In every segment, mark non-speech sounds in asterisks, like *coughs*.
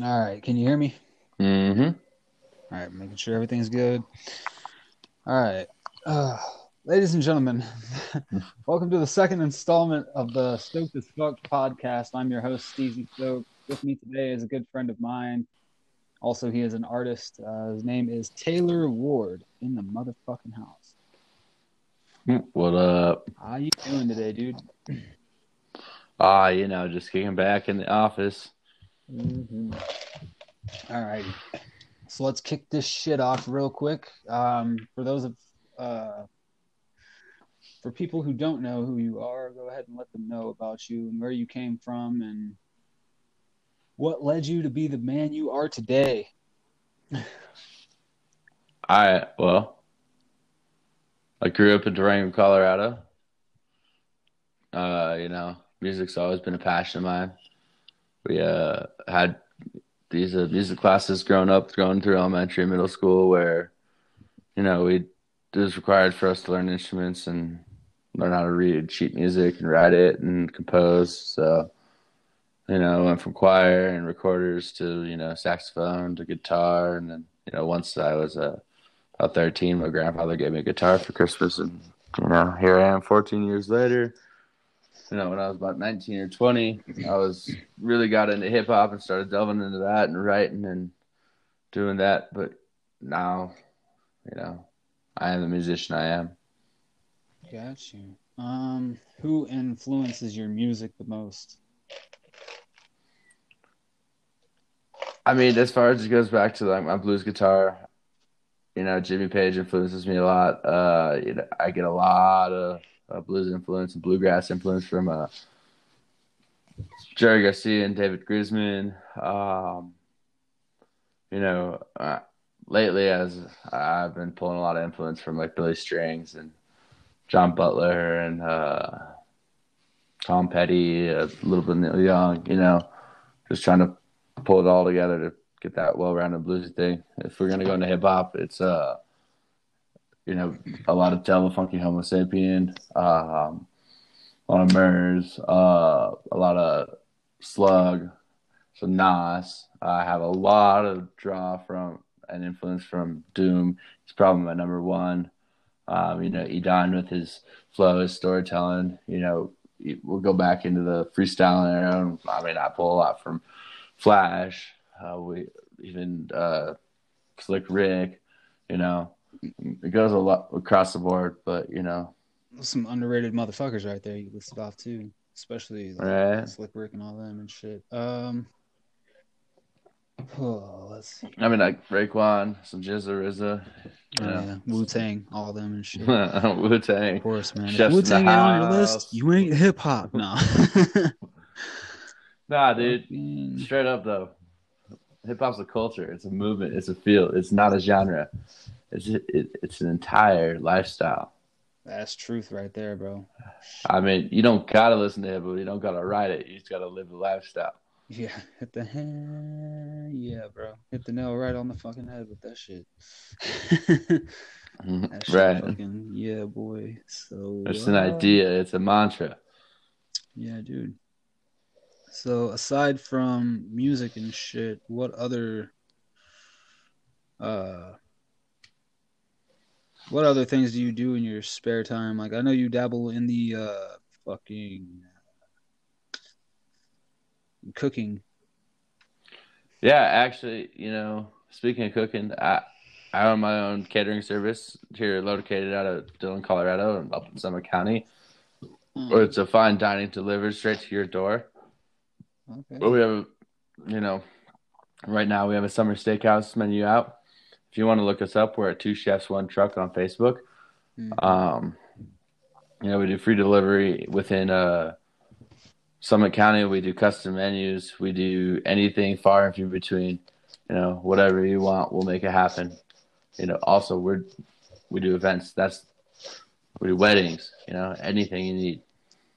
All right, can you hear me? Mm-hmm. All right, making sure everything's good. All right, uh, ladies and gentlemen, *laughs* welcome to the second installment of the Stoked as Fuck podcast. I'm your host, Steezy Stoked. With me today is a good friend of mine. Also, he is an artist. Uh, his name is Taylor Ward in the motherfucking house. What up? How you doing today, dude? Ah, you know, just kicking back in the office. Mm-hmm. All right. So let's kick this shit off real quick. Um, for those of uh, for people who don't know who you are, go ahead and let them know about you and where you came from and what led you to be the man you are today. *laughs* I well, I grew up in Durango, Colorado. Uh, you know, music's always been a passion of mine. We uh had these uh, music classes growing up, going through elementary and middle school, where you know we it was required for us to learn instruments and learn how to read sheet music and write it and compose. So you know, I went from choir and recorders to you know saxophone to guitar, and then you know once I was uh, about thirteen, my grandfather gave me a guitar for Christmas, and you know here I am, fourteen years later. You know, when I was about nineteen or twenty, I was really got into hip hop and started delving into that and writing and doing that. But now, you know, I am the musician I am. Got you. Um, who influences your music the most? I mean, as far as it goes back to like my blues guitar, you know, Jimmy Page influences me a lot. Uh, you know, I get a lot of uh, blues influence and bluegrass influence from uh, Jerry Garcia and David Grisman. Um, you know, uh, lately as I've been pulling a lot of influence from like Billy Strings and John Butler and uh, Tom Petty, a little bit Neil Young. You know, just trying to pull it all together to get that well-rounded bluesy thing. If we're gonna go into hip hop, it's uh, you know, a lot of Del Funky Homosapien, um, a lot of Murs, uh, a lot of Slug, so Nas. I have a lot of draw from and influence from Doom. He's probably my number one. Um, you know, Edon with his flow, his storytelling. You know, we'll go back into the freestyling era. I mean, I pull a lot from Flash. Uh, we even uh, Slick Rick. You know, it goes a lot across the board. But you know, Some underrated motherfuckers right there you listed off too, especially like Right. Slick Rick and all them and shit. Um, oh, let's see. I mean, like Raekwon, some GZA RZA, Oh, Yeah. Wu Tang, all them and shit. *laughs* Wu Tang. Of course, man. If Chefs in Wu Tang ain't on your list, you ain't hip hop. No. *laughs* Nah, dude. Straight up though, hip hop's a culture. It's a movement. It's a feel. It's not a genre. It's it, it's an entire lifestyle. That's truth right there, bro. I mean, you don't gotta listen to hip hop. You don't gotta write it. You just gotta live the lifestyle. Yeah, *laughs* hit the head. Yeah, bro. Hit the nail right on the fucking head with that shit. *laughs* that shit right. fucking, yeah, boy. So It's an uh, idea. It's a mantra. Yeah, dude. So aside from music and shit, what other uh what other things do you do in your spare time? Like I know you dabble in the uh fucking cooking. Yeah, actually, you know, speaking of cooking, I I own my own catering service here, located out of Dillon, Colorado, and up in Summit County. Where it's a fine dining delivered straight to your door. Okay. But we have, you know, right now we have a summer steakhouse menu out. If you want to look us up, we're at Two Chefs One Truck on Facebook. Mhm. Um, you know, we do free delivery within uh, Summit County. We do custom menus. We do anything far and few between. You know, whatever you want, we'll make it happen. You know, also we're we do events. That's we do weddings. You know, anything you need.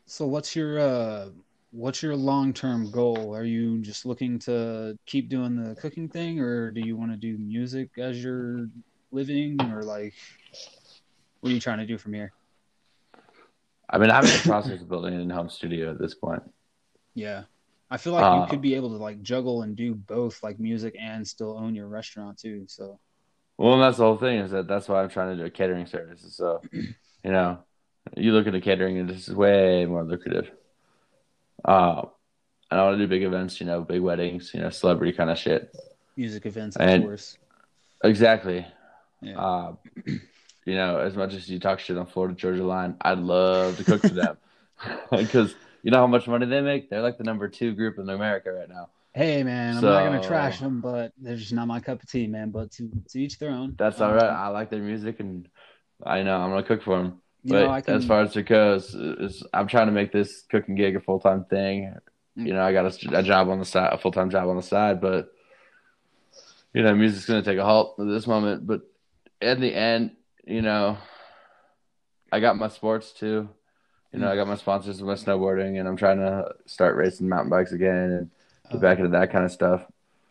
So what's your uh what's your long-term goal? Are you just looking to keep doing the cooking thing or do you want to do music as your living or like what are you trying to do from here? I mean, I'm in the process of building an in-home studio at this point. Yeah. I feel like Uh, you could be able to like juggle and do both, like music and still own your restaurant too. So Well, and that's the whole thing is that that's why I'm trying to do a catering service. is So, you know, you look at the catering and this is way more lucrative. Uh, and I want to do big events, you know, big weddings, you know, celebrity kind of shit. music events, and, of course. Exactly. Yeah. Uh, *clears throat* you know, as much as you talk shit on Florida Georgia line, I'd love to cook for them *laughs* *laughs* because you know how much money they make. They're like the number two group in America right now. hey man, I'm not gonna trash them, but they're just not my cup of tea, man. But to to each their own. That's Um, all right. I like their music, and I know I'm gonna cook for them. You But know, can, as far as it goes, is I'm trying to make this cooking gig a full time thing. You know, I got a, a job on the side, a full time job on the side, but you know, music's gonna take a halt at this moment. But in the end, you know, I got my sports too. You know, I got my sponsors with my snowboarding, and I'm trying to start racing mountain bikes again and get uh, back into that kind of stuff.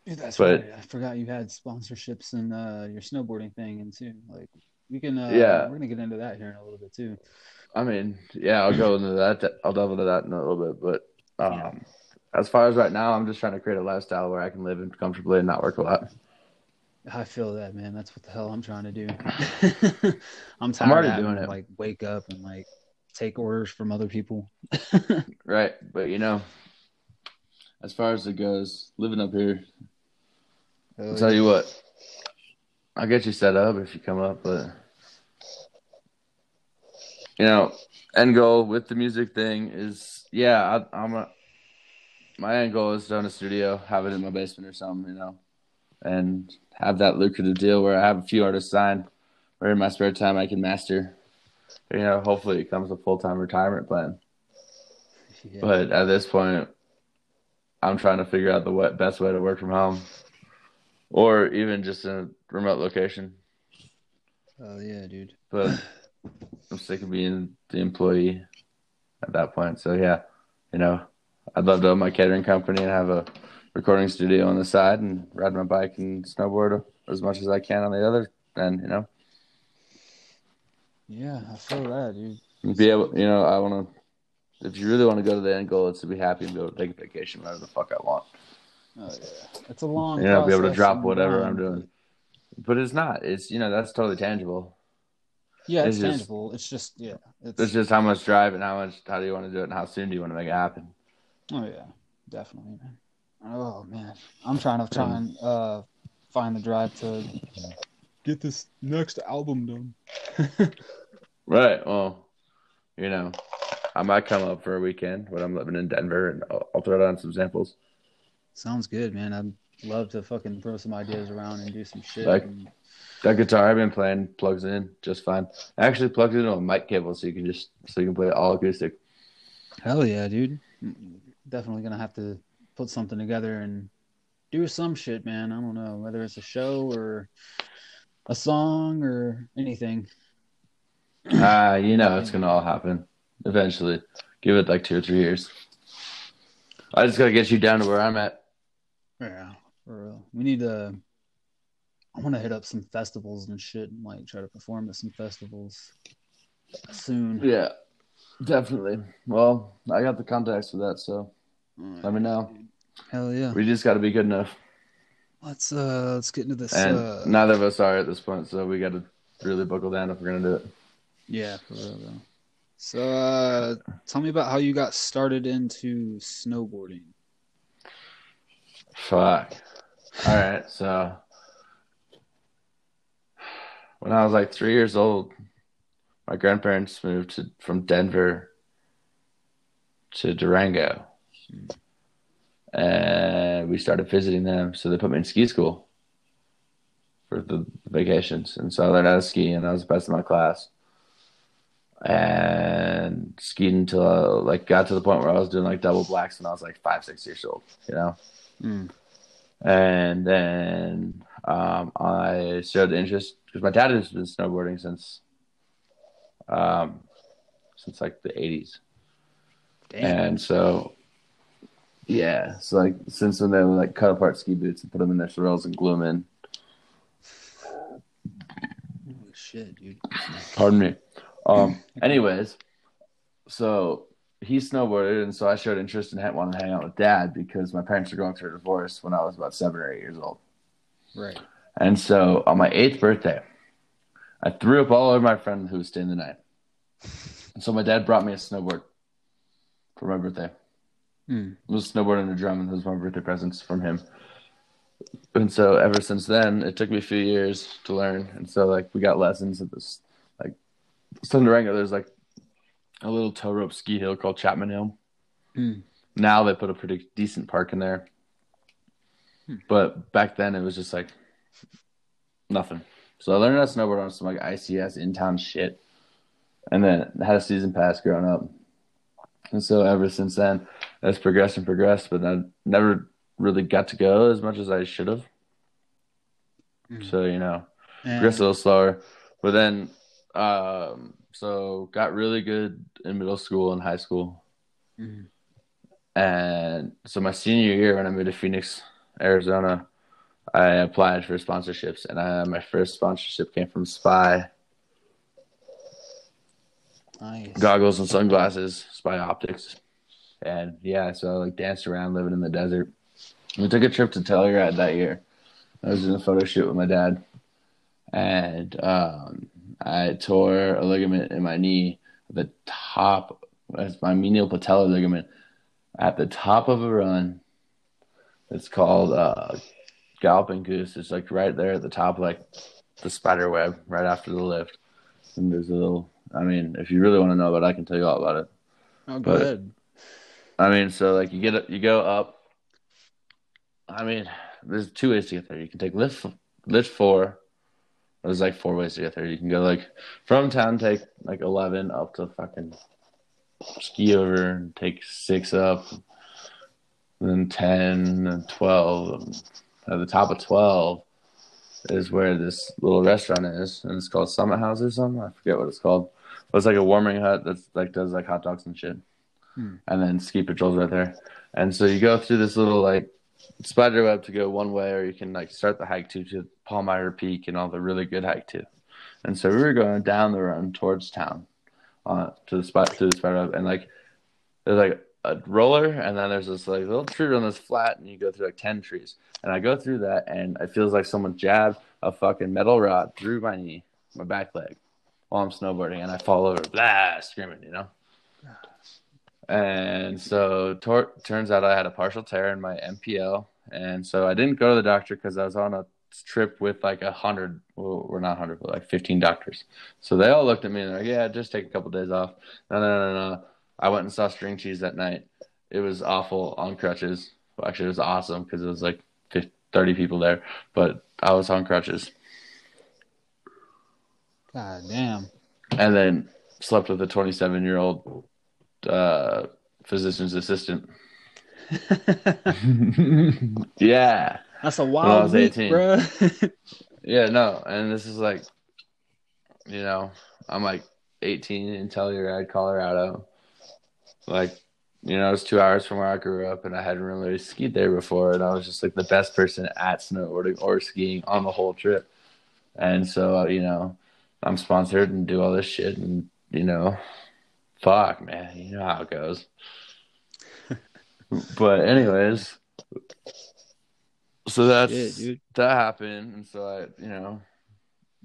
That's But- right. I forgot you had sponsorships in uh, your snowboarding thing, and too. Like we can. Uh, Yeah. we're gonna get into that here in a little bit too. I mean, yeah, I'll go into that. I'll delve into that in a little bit. But um, Yeah. as far as right now, I'm just trying to create a lifestyle where I can live comfortably and not work a lot. I feel that, man. That's what the hell I'm trying to do. *laughs* I'm tired I'm already of having doing it. Like wake up and like take orders from other people. *laughs* Right. But, you know, as far as it goes, living up here, I'll tell you what, I'll get you set up if you come up. But, you know, end goal with the music thing is, yeah, I, I'm a, my end goal is to own a studio, have it in my basement or something, you know, and have that lucrative deal where I have a few artists signed, where in my spare time I can master. You know, hopefully it comes a full time retirement plan. Yeah. But at this point, I'm trying to figure out the what, best way to work from home, or even just in a remote location. oh yeah, dude. But *laughs* I'm sick of being the employee at that point. So yeah, you know, I'd love to own my catering company and have a recording studio on the side and ride my bike and snowboard as much as I can on the other end. You know, Yeah, I feel that, dude. be able. You know, I want to. If you really want to go to the end goal, it's to be happy and be able to take a vacation whenever the fuck I want. Oh yeah, it's a long. you know, be able to drop whatever I'm doing. But it's not. It's you know that's totally tangible. Yeah, it's, It's just- tangible. It's just yeah, it's, It's just how much drive and how much how do you want to do it and how soon do you want to make it happen. oh yeah, definitely, man. Oh man, I'm trying to try and uh, find the drive to get this next album done. *laughs* Right. Well, you know, I might come up for a weekend when I'm living in Denver and I'll, I'll throw down some samples. Sounds good, man. I'd love to fucking throw some ideas around and do some shit. Like- and- That guitar I've been playing plugs in just fine. I actually plugged it into a mic cable so you can just so you can play it all acoustic. Hell yeah, dude. Definitely gonna have to put something together and do some shit, man. I don't know whether it's a show or a song or anything. Ah, you know it's gonna all happen eventually. Give it like two or three years. I just gotta get you down to where I'm at. Yeah, for real. We need to. I want to hit up some festivals and shit, and like try to perform at some festivals soon. Yeah, definitely. Well, I got the contacts for that, so let me know. Hell yeah. We just got to be good enough, Let's uh let's get into this. and uh, neither of us are at this point, so we got to really buckle down if we're gonna do it. Yeah, for real though. So, uh, tell me about how you got started into snowboarding. Fuck. All right, so when I was like three years old, my grandparents moved to, from Denver to Durango, and we started visiting them. So they put me in ski school for the vacations, and so I learned how to ski, and I was the best in my class. And skied until I, like got to the point where I was doing like double blacks when I was like five, six years old. You know. Mm. And then um, I showed interest because my dad has been snowboarding since um, since like the eighties, and so yeah, so like since when they would like cut apart ski boots and put them in their swirls and glue them in. Holy shit, dude. Pardon me. Um. Anyways, so he snowboarded, and so I showed interest and wanted to hang out with dad because my parents were going through a divorce when I was about seven or eight years old. Right. And so on my eighth birthday, I threw up all over my friend who was staying the night. And so my dad brought me a snowboard for my birthday. Hmm. It was a snowboard and a drum, and those were my birthday presents from him. And so ever since then, it took me a few years to learn. And so like we got lessons at this like Thunderanga. There's like a little tow rope ski hill called Chapman Hill. Hmm. Now they put a pretty decent park in there. Hmm. But back then it was just like nothing. So I learned how to snowboard on some like ICS in town shit. And then had a season pass growing up. And so ever since then, it's progressed and progressed, but I never really got to go as much as I should have. Mm. So, you know, And- progressed a little slower. But then, um, so got really good in middle school and high school. Mhm. And so my senior year, when I moved to Phoenix, Arizona, I applied for sponsorships, and I, my first sponsorship came from Spy Nice. goggles and sunglasses, Spy Optics, and yeah, so I like danced around living in the desert. We took a trip to Telluride that year. I was in a photo shoot with my dad, and um, I tore a ligament in my knee, at the top, it's my medial patella ligament, at the top of a run. It's called uh, Galloping Goose. It's like right there at the top, like the spider web, right after the lift. And there's a little. I mean, if you really want to know about it, I can tell you all about it. Oh, but- ahead. I mean, so like you get up, you go up. I mean, there's two ways to get there. You can take lift lift four. There's like four ways to get there. You can go like from town, take like eleven up to fucking ski over and take six up, and then ten and twelve. And at the top of twelve is where this little restaurant is, and it's called Summit House or something. I forget what it's called. But it's like a warming hut that's like does like hot dogs and shit hmm. and then ski patrols right there. And so you go through this little like spider web to go one way, or you can like start the hike to to Palmyra Peak and all the really good hike too. And so we were going down the run towards town, uh, to the spot to the spider web, and like there's like a roller, and then there's this like little tree run that's flat, and you go through like ten trees. And I go through that, and it feels like someone jabbed a fucking metal rod through my knee, my back leg, while I'm snowboarding, and I fall over, blah, screaming, you know. And so tor- turns out I had a partial tear in my MPL, and so I didn't go to the doctor because I was on a trip with like a hundred, well, we're not hundred, but like fifteen doctors. So they all looked at me and they're like, "Yeah, just take a couple days off." No, no, no, no. I went and saw String Cheese that night. It was awful on crutches. Well, actually, it was awesome because it was like 50, 30 people there, but I was on crutches. God damn. and then slept with a 27 year old uh, physician's assistant. *laughs* yeah, That's a wild week, 18. bro. *laughs* yeah, no, and this is like, you know, I'm like 18 in Telluride, Colorado. Like, you know, it's two hours from where I grew up, and I hadn't really skied there before, and I was just like the best person at snowboarding or skiing on the whole trip. And so, you know, I'm sponsored and do all this shit, and you know, fuck, man, you know how it goes. but anyways, so that's that happened, and so I, you know,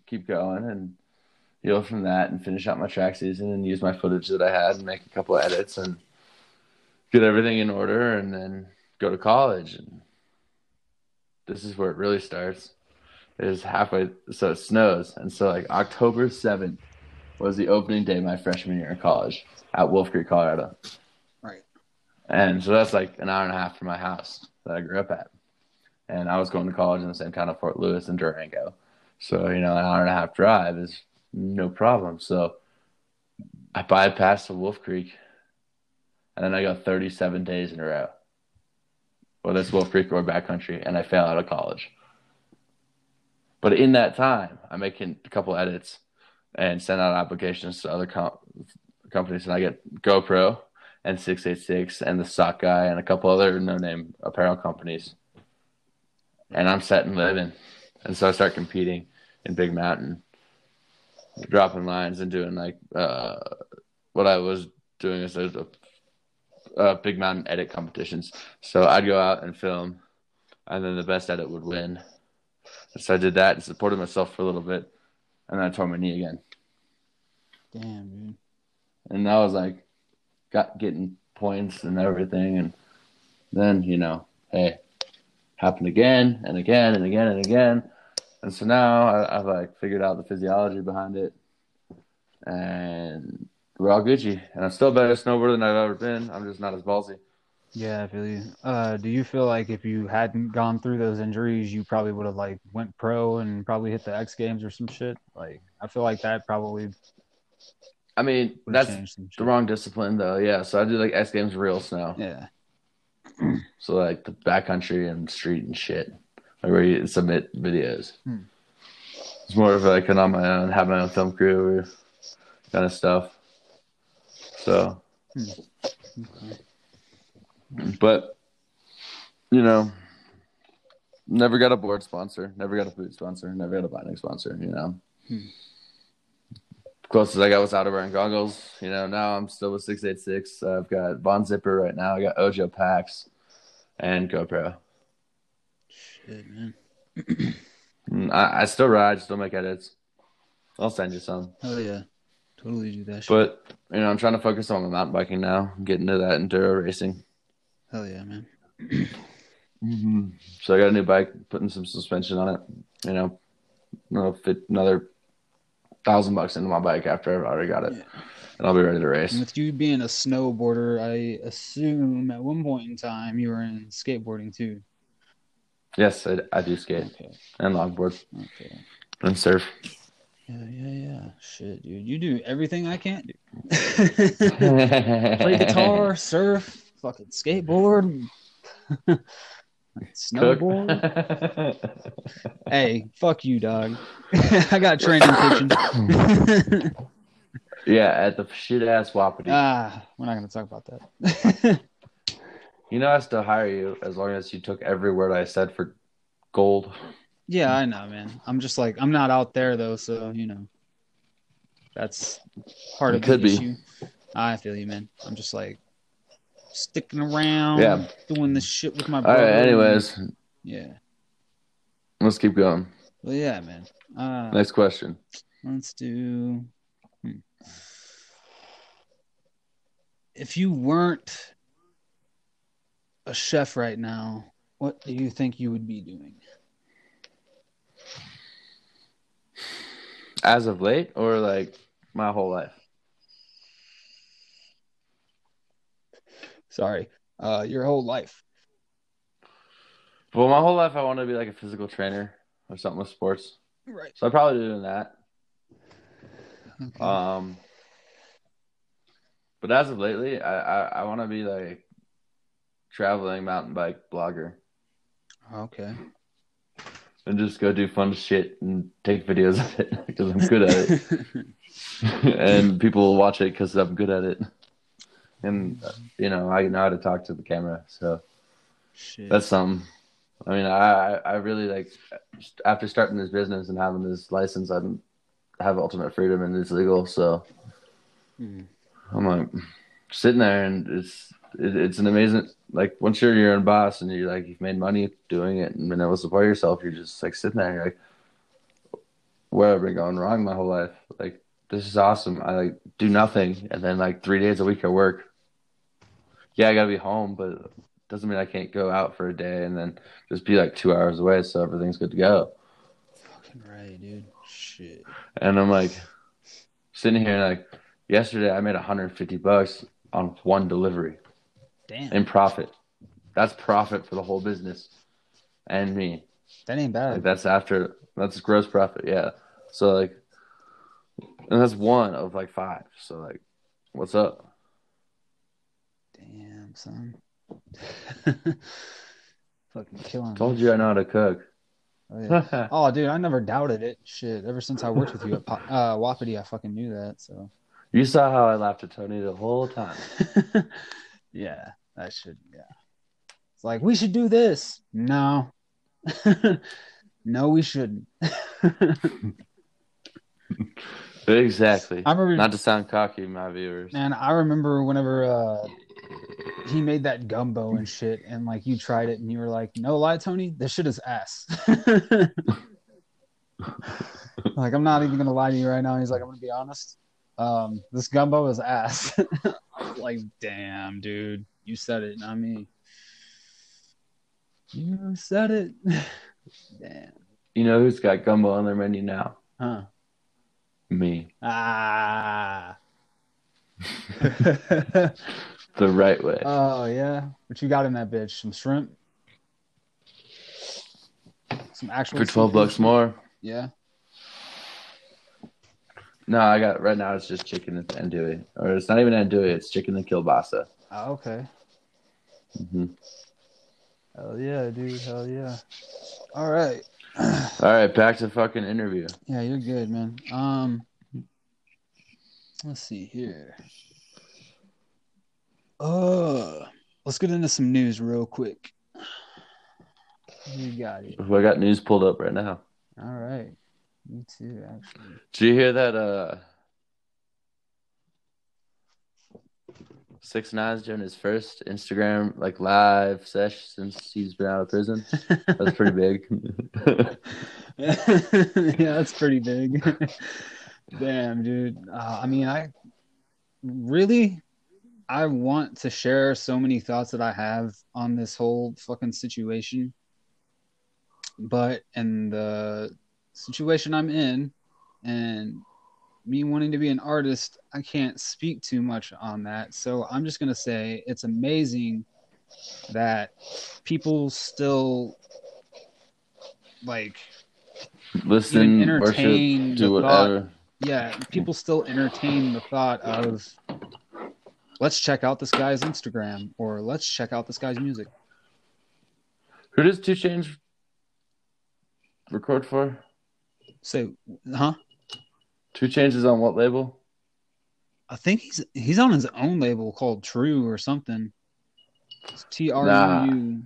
keep going and heal from that, and finish out my track season, and use my footage that I had, and make a couple edits, and get everything in order, and then go to college. And this is where it really starts. It is halfway, so it snows, and so like October seventh was the opening day of my freshman year in college at Wolf Creek, Colorado. Right. And so that's like an hour and a half from my house that I grew up at. And I was going to college in the same town of Fort Lewis and Durango. So, you know, an hour and a half drive is no problem. So I bypassed the Wolf Creek and then I go 37 days in a row. Whether it's Wolf Creek or backcountry, and I fail out of college. But in that time, I'm making a couple edits and send out applications to other com- companies, and I get GoPro and 686 and the Sock Guy and a couple other no name apparel companies. And I'm set and living. And so I start competing in Big Mountain, dropping lines and doing like uh, what I was doing is a uh, big mountain edit competitions. So I'd go out and film, and then the best edit would win. So I did that and supported myself for a little bit, and then I tore my knee again. Damn, dude. And that was like, got getting points and everything, and then you know, hey, happened again and again and again and again, and so now I, I've like figured out the physiology behind it, and we're all Gucci. And I'm still better snowboarder than I've ever been. I'm just not as ballsy. Yeah, I feel you. Uh, do you feel like if you hadn't gone through those injuries, you probably would have like went pro and probably hit the X Games or some shit? Like, I feel like that probably I mean, that's changed some shit. the wrong discipline though. Yeah, so I do like X Games real snow. Yeah, *clears throat* So like the backcountry and street and shit, like where you submit videos. Hmm. It's more of like an on my own, have my own film crew, or kind of stuff. So, Okay. But you know, never got a board sponsor, never got a food sponsor, never got a binding sponsor. You know, Hmm. closest I got was outerwear and goggles. You know, now I'm still with six eight six. I've got Von Zipper right now. I got Ojo packs and GoPro. shit, man. Mm, I, I still ride, still make edits. I'll send you some. Hell yeah, totally do that shit. But you know, I'm trying to focus on mountain biking now, getting to that enduro racing. Hell yeah, man. Mm-hmm. So I got a new bike, putting some suspension on it. You know, I'll fit another thousand bucks into my bike after I've already got it, Yeah. and I'll be ready to race. And with you being a snowboarder, I assume at one point in time you were in skateboarding too. Yes, I, I do skate Okay. and longboard Okay. and surf. Yeah, yeah, yeah. Shit, dude. You do everything I can't do. Play *laughs* *laughs* Play guitar, surf, fucking skateboard, *laughs* snowboard. *laughs* Hey, fuck you, dog. *laughs* I got training kitchen. yeah, at the shit ass Wapiti. ah, we're not gonna talk about that. you know, I still hire you as long as you took every word I said for gold. yeah, I know, man. I'm just like I'm not out there though, so you know, that's part You of the be. issue. I feel you, man. I'm just like sticking around, Yeah. doing this shit with my All brother. right. Anyways, yeah. let's keep going. Well, yeah, man. Uh, Next question. Let's do. hmm. If you weren't a chef right now, what do you think you would be doing? As of late, or like my whole life? Sorry, uh, your whole life. Well, my whole life I wanted to be like a physical trainer or something with sports. Right. So I'm probably doing that. Okay. Um, but as of lately, I I, I want to be like traveling mountain bike blogger okay. and just go do fun shit and take videos of it *laughs* because I'm good at it, *laughs* *laughs* and people will watch it because I'm good at it, and you know I know how to talk to the camera, so Shit. that's something. I mean, I I really like after starting this business and having this license, I have ultimate freedom and it's legal, so. Hmm. I'm like sitting there, and it's it, it's an amazing like once you're your own boss and you're like you've made money doing it and been able to support yourself, you're just like sitting there, and you're like, where have I been going wrong my whole life? Like this is awesome. I like do nothing, and then like three days a week I work. Yeah, I gotta be home, but doesn't mean I can't go out for a day and then just be like two hours away, so everything's good to go. Fucking right, dude. Shit. And I'm like sitting here like yesterday I made 150 bucks on one delivery. Damn. in profit. That's profit for the whole business and me. that ain't Like bad. that's after that's gross profit, yeah. So like, and that's one of like five. So like, what's up? Damn, son. *laughs* Fucking killing. Told me. you I know how to cook. Oh, yeah. *laughs* Oh, dude, I never doubted it. Shit, ever since I worked with you at uh, Wapiti, I fucking knew that. So, you saw how I laughed at Tony the whole time. *laughs* yeah, that should. Yeah, it's like we should do this. No, no, we shouldn't. Exactly. I remember, Not to sound cocky, my viewers. man. I remember whenever uh, he made that gumbo and shit, and like you tried it and you were like, "No lie, Tony, this shit is ass." *laughs* like I'm not even gonna lie to you right now. He's like, I'm gonna be honest. Um, this gumbo is ass. *laughs* Like, damn, dude, you said it, not me. You said it. *laughs* damn. You know who's got gumbo on their menu now? Huh. Me. Ah. The right way. oh yeah. What you got in that bitch? Some shrimp? Some actual For twelve bucks more. Yeah. No, I got right now. It's just chicken and andouille, or it's not even andouille. It's chicken and kielbasa. Oh, okay. hmm Hell yeah, dude. Hell yeah. All right. *clears throat* All right, back to fucking interview. Yeah, you're good, man. Um, let's see here. Uh, let's get into some news real quick. You got it. I got news pulled up right now. All right. Me too, actually. Did you hear that? Uh, Six Nine's doing his first Instagram like live sesh since he's been out of prison. That's pretty big. *laughs* yeah, that's pretty big. *laughs* Damn, dude. Uh, I mean, I really, I want to share so many thoughts that I have on this whole fucking situation, but in the situation I'm in, and me wanting to be an artist, I can't speak too much on that. So I'm just gonna say it's amazing that people still like Listen, entertain worship, the do whatever. yeah, people still entertain the thought of let's check out this guy's Instagram or let's check out this guy's music. Who does 2 Chainz record for? Say, huh? 2 Chainz is on what label? I think he's he's on his own label called True or something. T R U U.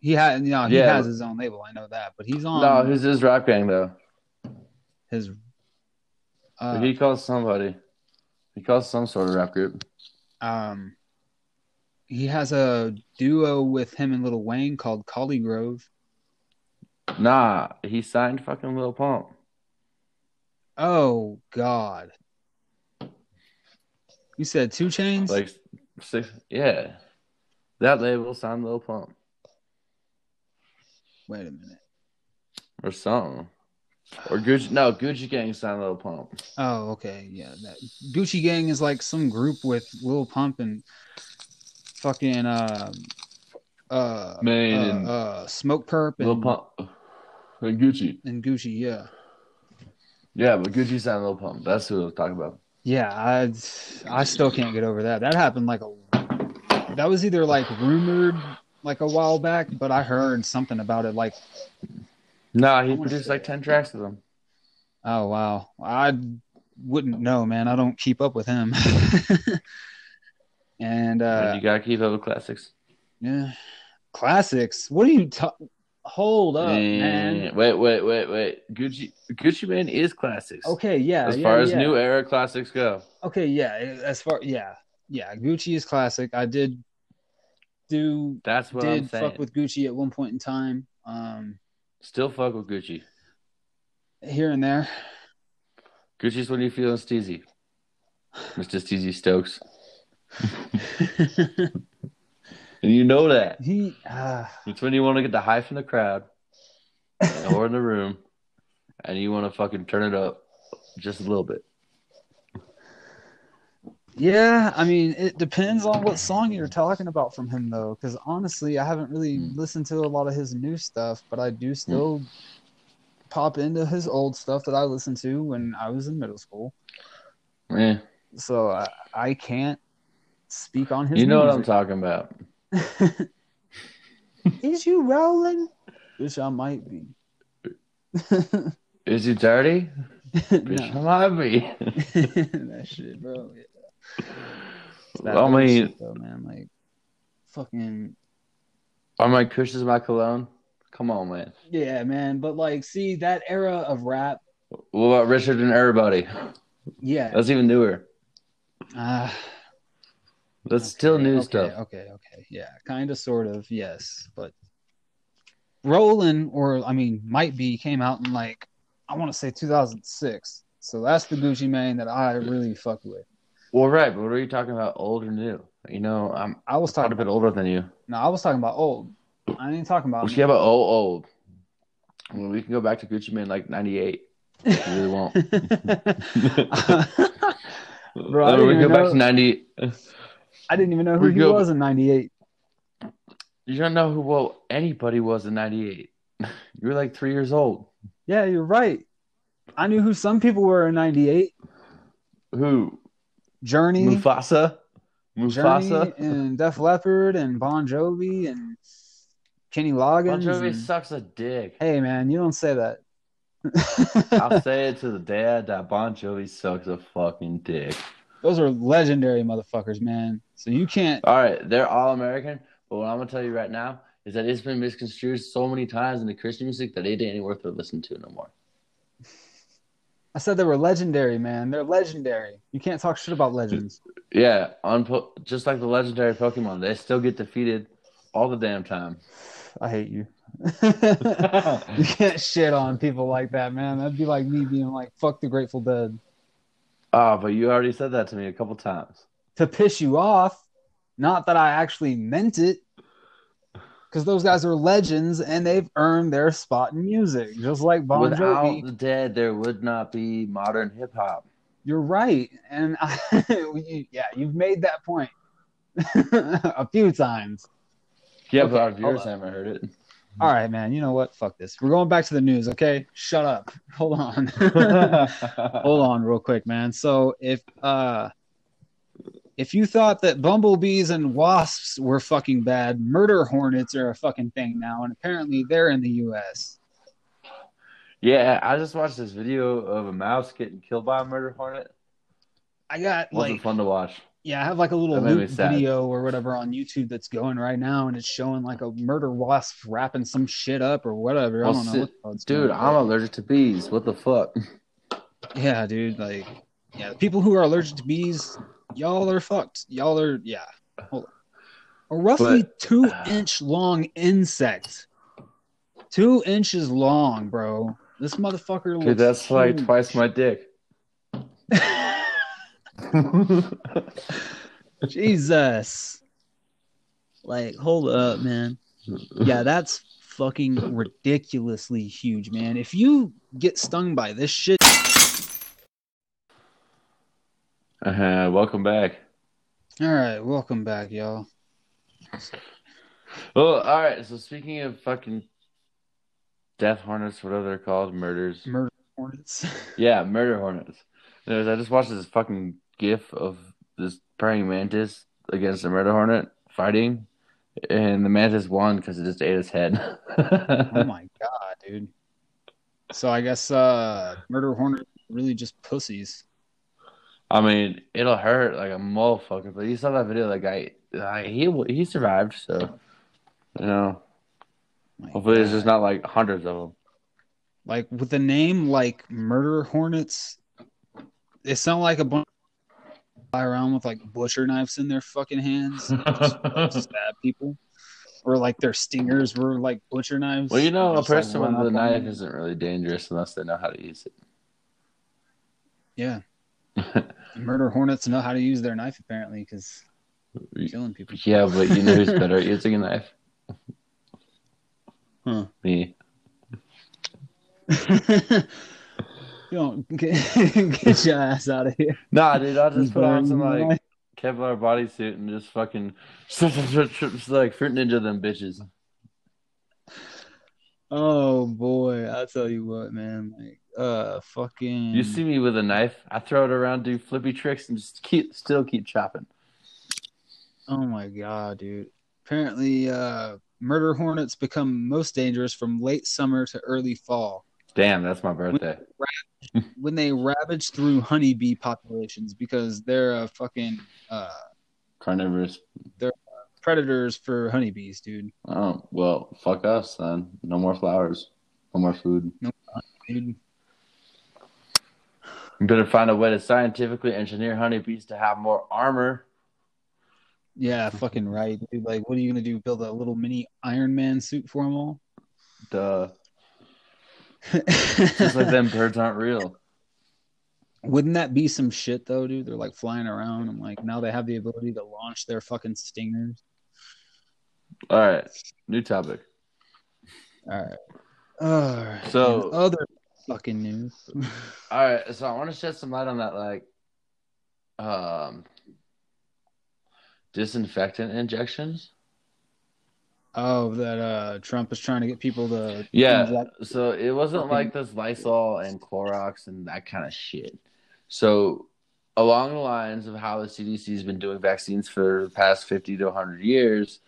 He had no, he Yeah. has his own label. I know that, but he's on no, who's his rap gang though? his. Uh, he calls somebody. He calls some sort of rap group. Um, he has a duo with him and Lil Wayne called Collie Grove. Nah, he signed fucking Lil Pump. Oh God! You said 2 Chainz. Like six, yeah. That label signed Lil Pump Wait a minute. or something. Or Gucci. No, Gucci Gang signed Lil Pump. Oh, okay, yeah. That Gucci Gang is like some group with Lil Pump and fucking uh uh uh, and uh Smokepurpp and, Lil Pump and Gucci. and Gucci. Yeah, Yeah, but Gucci signed Lil Pump. That's who I was talking about. yeah. I I still can't get over that. That happened like a that was either like rumored like a while back, but I heard something about it like Nah, he produced like ten tracks of them. oh wow, I wouldn't know, man. I don't keep up with him. *laughs* and uh you gotta keep up with classics. Yeah. Classics. What are you ta- Hold up, And- man. Wait, wait, wait, wait. Gucci Gucci Man is classics. Okay, yeah. As yeah, far as yeah. new era classics go. Okay, yeah. As far yeah. Yeah, Gucci is classic. I did do That's what I'm did saying. fuck with Gucci at one point in time. Um Still fuck with Gucci. here and there. Gucci's when you feeling steezy. Mr. Steezy Stokes. *laughs* And you know that. he uh, It's when you want to get the high from the crowd or in the room and you want to fucking turn it up just a little bit. Yeah, I mean, it depends on what song you're talking about from him, though. Because honestly, I haven't really Hmm. listened to a lot of his new stuff, but I do still pop into his old stuff that I listened to when I was in middle school. Yeah. So I, I can't speak on his. You know what I'm talking about. *laughs* Is you rolling? Bitch, I might be. *laughs* Is you dirty? Bitch, *laughs* no. I might be. that shit, bro. Yeah. It's that I mean, shit, though, man, like fucking are my cushions my cologne? Come on, man. yeah, man. But like, see that era of rap, What about Richard and Everybody? yeah. That's even newer. Uh, That's still new okay, stuff. Okay, okay, yeah, kind of, sort of, yes, but Rolling, or I mean, might be, came out in like I want to say 2006. So that's the Gucci Mane that I really fuck with. Well, right, but what are you talking about, old or new? You know, I'm I was talking a bit older than you. no, I was talking about old. I ain't talking about. What you about old, old? Well, we can go back to Gucci Mane like '98. You really won't. *laughs* Bro, I *laughs* didn't we even go back know- to '90. I didn't even know who We he go- was in '98. You don't know who well anybody was in '98. You were like three years old. Yeah, you're right. I knew who some people were in '98. Who? Journey, Mufasa. Mufasa. Journey, and Def Leppard, and Bon Jovi, and Kenny Loggins. Bon Jovi and- sucks a dick. Hey, man, you don't say that. *laughs* I'll say it to the dad that Bon Jovi sucks a fucking dick. Those are legendary motherfuckers, man. So you can't. All right, they're all American, but what I'm gonna tell you right now is that it's been misconstrued so many times in the Christian music that it ain't worth to listen to no more. I said they were legendary, man. They're legendary. You can't talk shit about legends. Yeah, on po- just like the legendary Pokemon, they still get defeated all the damn time. I hate you. *laughs* *laughs* you can't shit on people like that, man. That'd be like me being like, "Fuck the Grateful Dead." Oh, but you already said that to me a couple times. To piss you off, not that I actually meant it, because those guys are legends and they've earned their spot in music, just like Bon Without Jovi. the dead, there would not be modern hip hop. You're right, and *laughs* I, yeah, you've made that point *laughs* a few times. Yeah, Okay, but our viewers haven't heard it. All right, man. You know what? Fuck this. We're going back to the news. Okay, shut up. *laughs* Hold on. Hold on, real quick, man. So if uh, if you thought that bumblebees and wasps were fucking bad, murder hornets are a fucking thing now, and apparently they're in the U.S. yeah, I just watched this video of a mouse getting killed by a murder hornet. I got Wasn't like, fun to watch. yeah, I have like a little That made me loop video or whatever on YouTube that's going right now, and it's showing like a murder wasp wrapping some shit up or whatever. I don't know. what Dude, I'm but- allergic to bees. What the fuck? Yeah, dude. Like, yeah, people who are allergic to bees, y'all are fucked. Y'all are, yeah. Hold on. A roughly But- two inch long insect. Two inches long, bro. This motherfucker looks. Dude, that's like twice my dick. *laughs* Jesus. Like, hold up, man. Yeah, that's fucking ridiculously huge, man. If you get stung by this shit, Uh-huh. Welcome back. all right, welcome back, y'all. Well, all right. So speaking of fucking death hornets, whatever they're called, murders. Murder hornets. *laughs* Yeah, murder hornets. Anyways, I just watched this fucking gif of this praying mantis against a murder hornet fighting, and the mantis won because it just ate his head. *laughs* oh my god, dude. So I guess uh murder hornet really just pussies. I mean, it'll hurt like a motherfucker. But you saw that video, that guy, uh, he he survived. So, you know, My hopefully it's just not like hundreds of them. like with a name like murder hornets. They sound like a bunch fly around with like butcher knives in their fucking hands, and just *laughs* stab people, or like their stingers were like butcher knives. Well, you know, a Just, like, person with a knife isn't really dangerous unless they know how to use it. Yeah, it. Murder hornets know how to use their knife apparently because killing people. yeah, but you know who's better at *laughs* using a knife? Huh. Me. *laughs* you don't *laughs* get, get your ass out of here. Nah, dude, I'll just put on some like Kevlar bodysuit and just fucking like fruit ninja them bitches. Oh boy, I'll tell you what, man. Like, uh, fucking. You see me with a knife, I throw it around, do flippy tricks, and just keep still keep chopping. Oh my god, dude. Apparently, uh, murder hornets become most dangerous from late summer to early fall Damn, that's my birthday. when they ravage through honeybee populations because they're a fucking uh, Carnivorous. Predators for honeybees, dude. Oh well, fuck us then. No more flowers. No more food. We better find a way to scientifically engineer honeybees to have more armor. Yeah, fucking right, dude. Like, what are you gonna do? Build a little mini Iron Man suit for them all? Duh. *laughs* Just like them birds aren't real. Wouldn't that be some shit though, dude? They're like flying around I'm like now they have the ability to launch their fucking stingers. All right, new topic. All right. All right. So- And other fucking news. *laughs* All right, so I want to shed some light on that, like, um, disinfectant injections. oh, that uh Trump is trying to get people to Yeah. inject- So it wasn't like this Lysol and Clorox and that kind of shit. So along the lines of how the CDC has been doing vaccines for the past 50 to 100 years,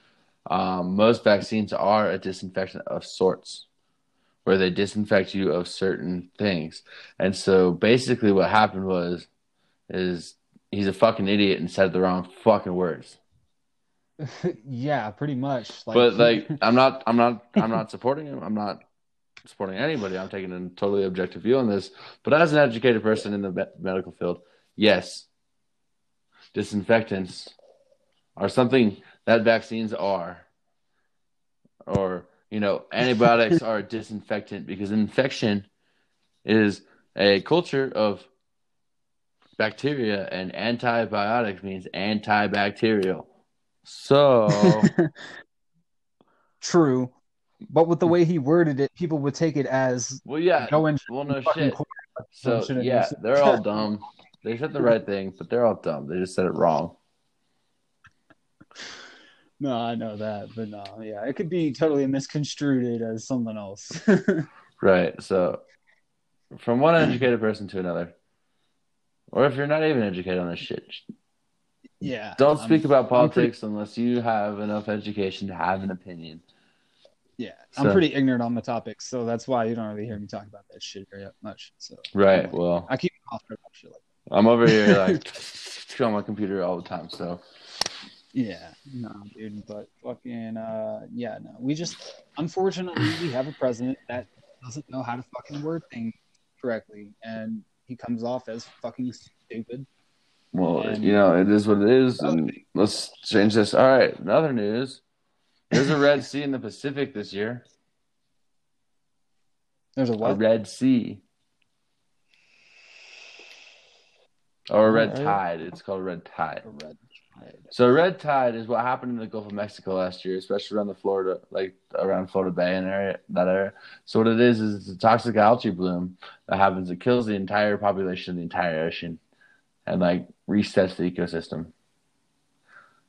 um, most vaccines are a disinfectant of sorts, where they disinfect you of certain things. And so basically, what happened was, is he's a fucking idiot and said the wrong fucking words. *laughs* yeah, pretty much. Like, but like, I'm not, I'm not, *laughs* I'm not supporting him. I'm not supporting anybody. I'm taking a totally objective view on this. But as an educated person in the me- medical field, yes, disinfectants are something that vaccines are, or you know, antibiotics are a *laughs* disinfectant because infection is a culture of bacteria, and antibiotics means antibacterial. So. *laughs* true. But with the way he worded it, people would take it as Well, yeah. go in Well, no shit. So yeah, they're all *laughs* dumb. They said the right thing, but they're all dumb. They just said it wrong. No, I know that, but no, yeah, it could be totally misconstrued as something else. *laughs* Right. So, from one educated person to another, or if you're not even educated on this shit, yeah. don't I'm- speak about I'm pretty- politics unless you have enough education to have an opinion. yeah, So- I'm pretty ignorant on the topic, so that's why you don't really hear me talk about that shit very much. So Right. Well, I keep off about shit like I'm over here like *laughs* on my computer all the time. So Yeah, no, dude, but fucking, uh, yeah, no. We just, unfortunately, we have a president that doesn't know how to fucking word things correctly, and he comes off as fucking stupid. Well, And- you know, it is what it is, and let's change this. All right, another news. There's a Red Sea in the Pacific this year. There's a A? Red Sea. Or a red Alright. tide. It's called red tide. A red tide. So red tide is what happened in the Gulf of Mexico last year, especially around the Florida, like around Florida Bay and area that area. So what it is is it's a toxic algae bloom that happens. It kills the entire population of the entire ocean, and like resets the ecosystem.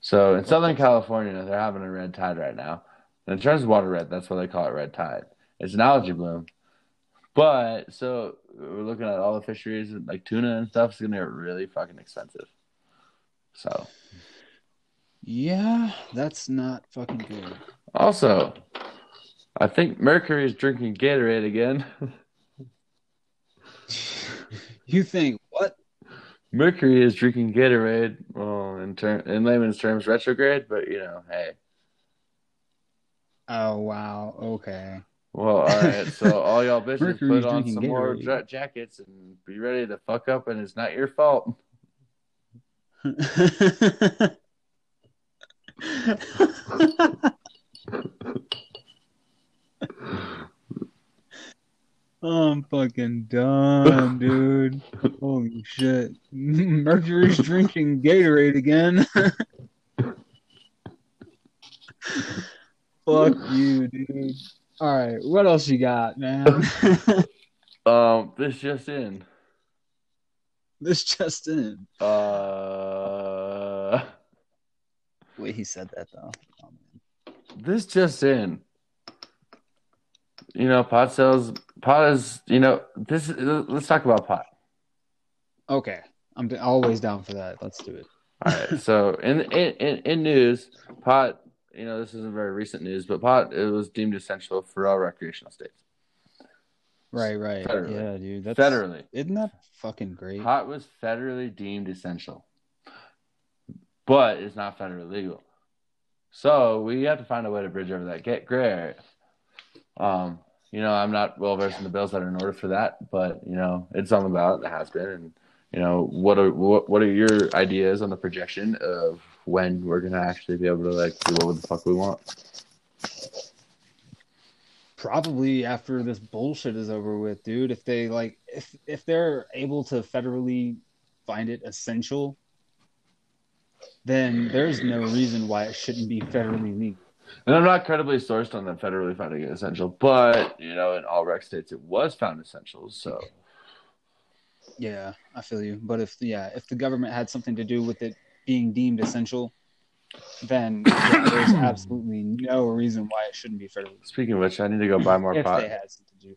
So in Southern California, they're having a red tide right now, and it turns water red. That's why they call it red tide. It's an algae bloom. But so we're looking at all the fisheries like tuna and stuff. It's gonna get really fucking expensive. So. Yeah, that's not fucking good. Also, I think Mercury is drinking Gatorade again. *laughs* You think what? Mercury is drinking Gatorade. Well, in term in layman's terms, retrograde. But you know, hey. Oh wow. Okay. Well, all right. So *laughs* all y'all bitches Mercury's put on some more Gatorade. ja- jackets and be ready to fuck up, and it's not your fault. *laughs* I'm fucking done, dude. Holy shit. *laughs* Mercury's drinking Gatorade again. *laughs* Fuck you, dude. All right, what else you got, man? Um, this just in. *laughs* this just in. Uh, Wait, he said that though. Oh, man. this just in. You know, pot sales. Pot is. You know, this. Let's talk about pot. Okay, I'm always down for that. Let's do it. All right. So in, in in in news, pot. You know, this isn't very recent news, but pot it was deemed essential for all recreational states. Right, right. Federally. Yeah, dude. That's Federally, Isn't that fucking great? pot was federally deemed essential, but it's not federally legal. So we have to find a way to bridge over that get gray. Um, you know, I'm not well versed in the bills that are in order for that, but you know, it's on the ballot. It has been, and you know, what are what, what are your ideas on the projection of when we're gonna actually be able to like do what the fuck we want. Probably after this bullshit is over with, dude. If they like, if if they're able to federally find it essential, then there's no reason why it shouldn't be federally legal. And I'm not credibly sourced on them federally finding it essential, but you know, in all rec states, it was found essential. So Yeah, I feel you. But if yeah, if the government had something to do with it being deemed essential, then yeah, there's *coughs* absolutely no reason why it shouldn't be federally speaking of which, I need to go buy more if pot. they had something to do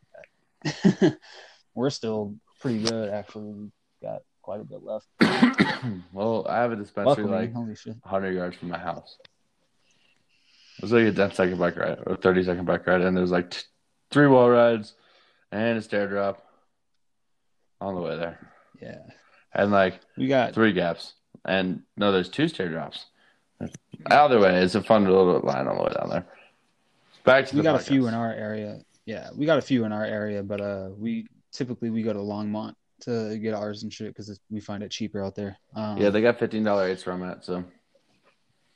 with that. *laughs* We're still pretty good, actually. We've got quite a bit left. *coughs* well, I have a dispensary Luckily, like holy 100 yards from my house. It was like a 10 second bike ride or 30 second bike ride, and there's like t- three wall rides and a stair drop on the way there, Yeah, and like we got three gaps. And no, there's two stair drops. Either way, it's a fun little line on the way down there. Back to we got a few in our area. Yeah, we got a few in our area, but uh, we typically we go to Longmont to get ours and shit because we find it cheaper out there. Um, Yeah, they got fifteen dollar eights from it, so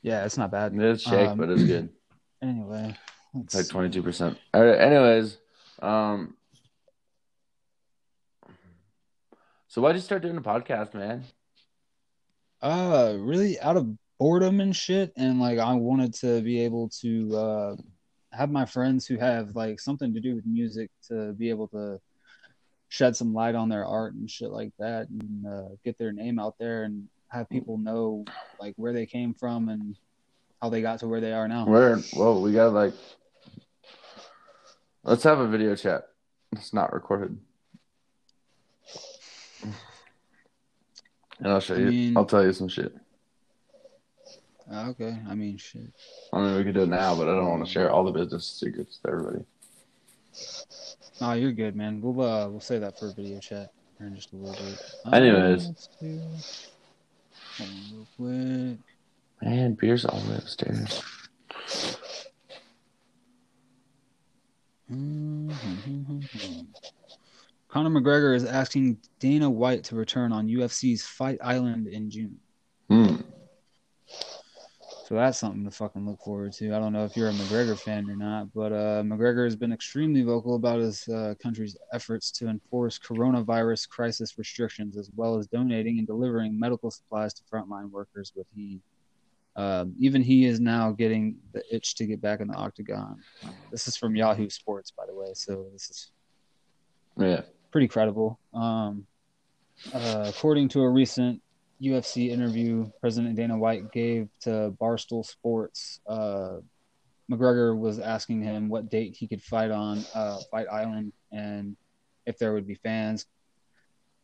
yeah, it's not bad. it's shake, Um, but it's good. *clears throat* Anyway, It's like twenty two percent. All right. Anyways, um, so why'd you start doing a podcast, man? uh, really out of boredom and shit, and like I wanted to be able to uh have my friends who have like something to do with music to be able to shed some light on their art and shit like that, and uh, get their name out there and have people know like where they came from and how they got to where they are now. Where? Whoa, we got like. Let's have a video chat. It's not recorded. And I'll show I you. mean- I'll tell you some shit. Uh, okay, I mean shit. I mean, we could do it now, but I don't want to share all the business secrets to everybody. No, you're good, man. We'll uh, we'll say that for a video chat in just a little bit. Anyways. let's do- hold on real quick. Man, beer's all the way upstairs. Mm-hmm. Conor McGregor is asking Dana White to return on UFC's Fight Island in June. Hmm. So that's something to fucking look forward to. I don't know if you're a McGregor fan or not, but uh, McGregor has been extremely vocal about his uh, country's efforts to enforce coronavirus crisis restrictions, as well as donating and delivering medical supplies to frontline workers. With he, uh, even he is now getting the itch to get back in the octagon. This is from Yahoo Sports, by the way, so this is Yeah. pretty credible. Um, uh, according to a recent UFC interview President Dana White gave to Barstool Sports, uh, McGregor was asking him what date he could fight on uh, Fight Island and if there would be fans.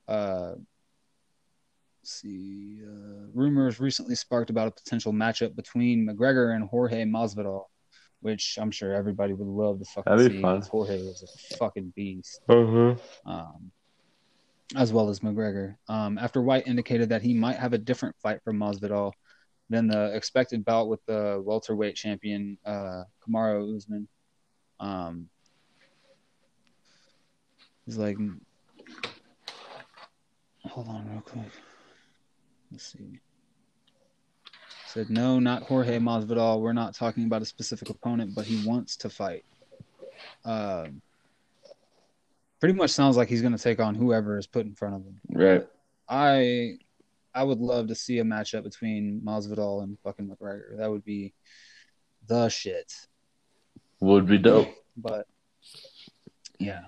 Uh, let's see, uh, rumors recently sparked about a potential matchup between McGregor and Jorge Masvidal, which I'm sure everybody would love to fucking That'd be see. fun. 'cause Jorge is a fucking beast Uh-huh. um, as well as McGregor. Um, after White indicated that he might have a different fight for Masvidal than the expected bout with the welterweight champion uh, Kamaru Usman. Um, he's like, hold on real quick. Let's see. Said no, not Jorge Masvidal. We're not talking about a specific opponent, but he wants to fight. Um, pretty much sounds like he's going to take on whoever is put in front of him. Right. I I would love to see a matchup between Masvidal and fucking McGregor. That would be the shit. Would be dope. But yeah,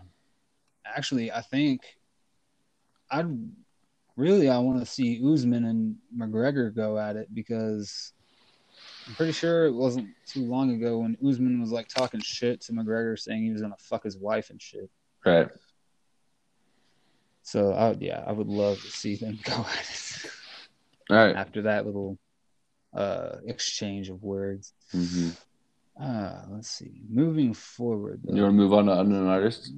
actually, I think I'd really I want to see Usman and McGregor go at it because I'm pretty sure it wasn't too long ago when Usman was like talking shit to McGregor, saying he was gonna fuck his wife and shit. Right. So I would, yeah, I would love to see them *laughs* go at it All right. after that little uh exchange of words. Mm-hmm. Uh, let's see. Moving forward, though. You want to move on to unknown artists?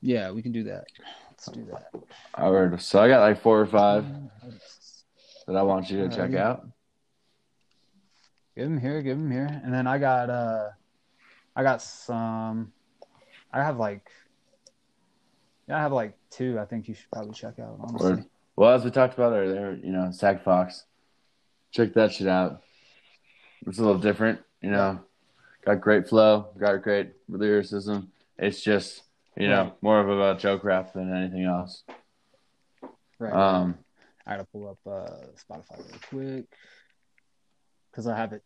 Yeah, we can do that. Let's do that. All right. So I got like four or five that I want you to check out. Give them here, give them here, and then I got uh, I got some. I have like, yeah, I have like two. I think you should probably check out. Honestly, Word. Well, as we talked about earlier, you know, Sag Fox check that shit out. It's a little different, you know. Got great flow, got great lyricism. It's just, you know, Right. more of a joke rap than anything else. Right. Um, I gotta pull up uh, Spotify real quick because I have it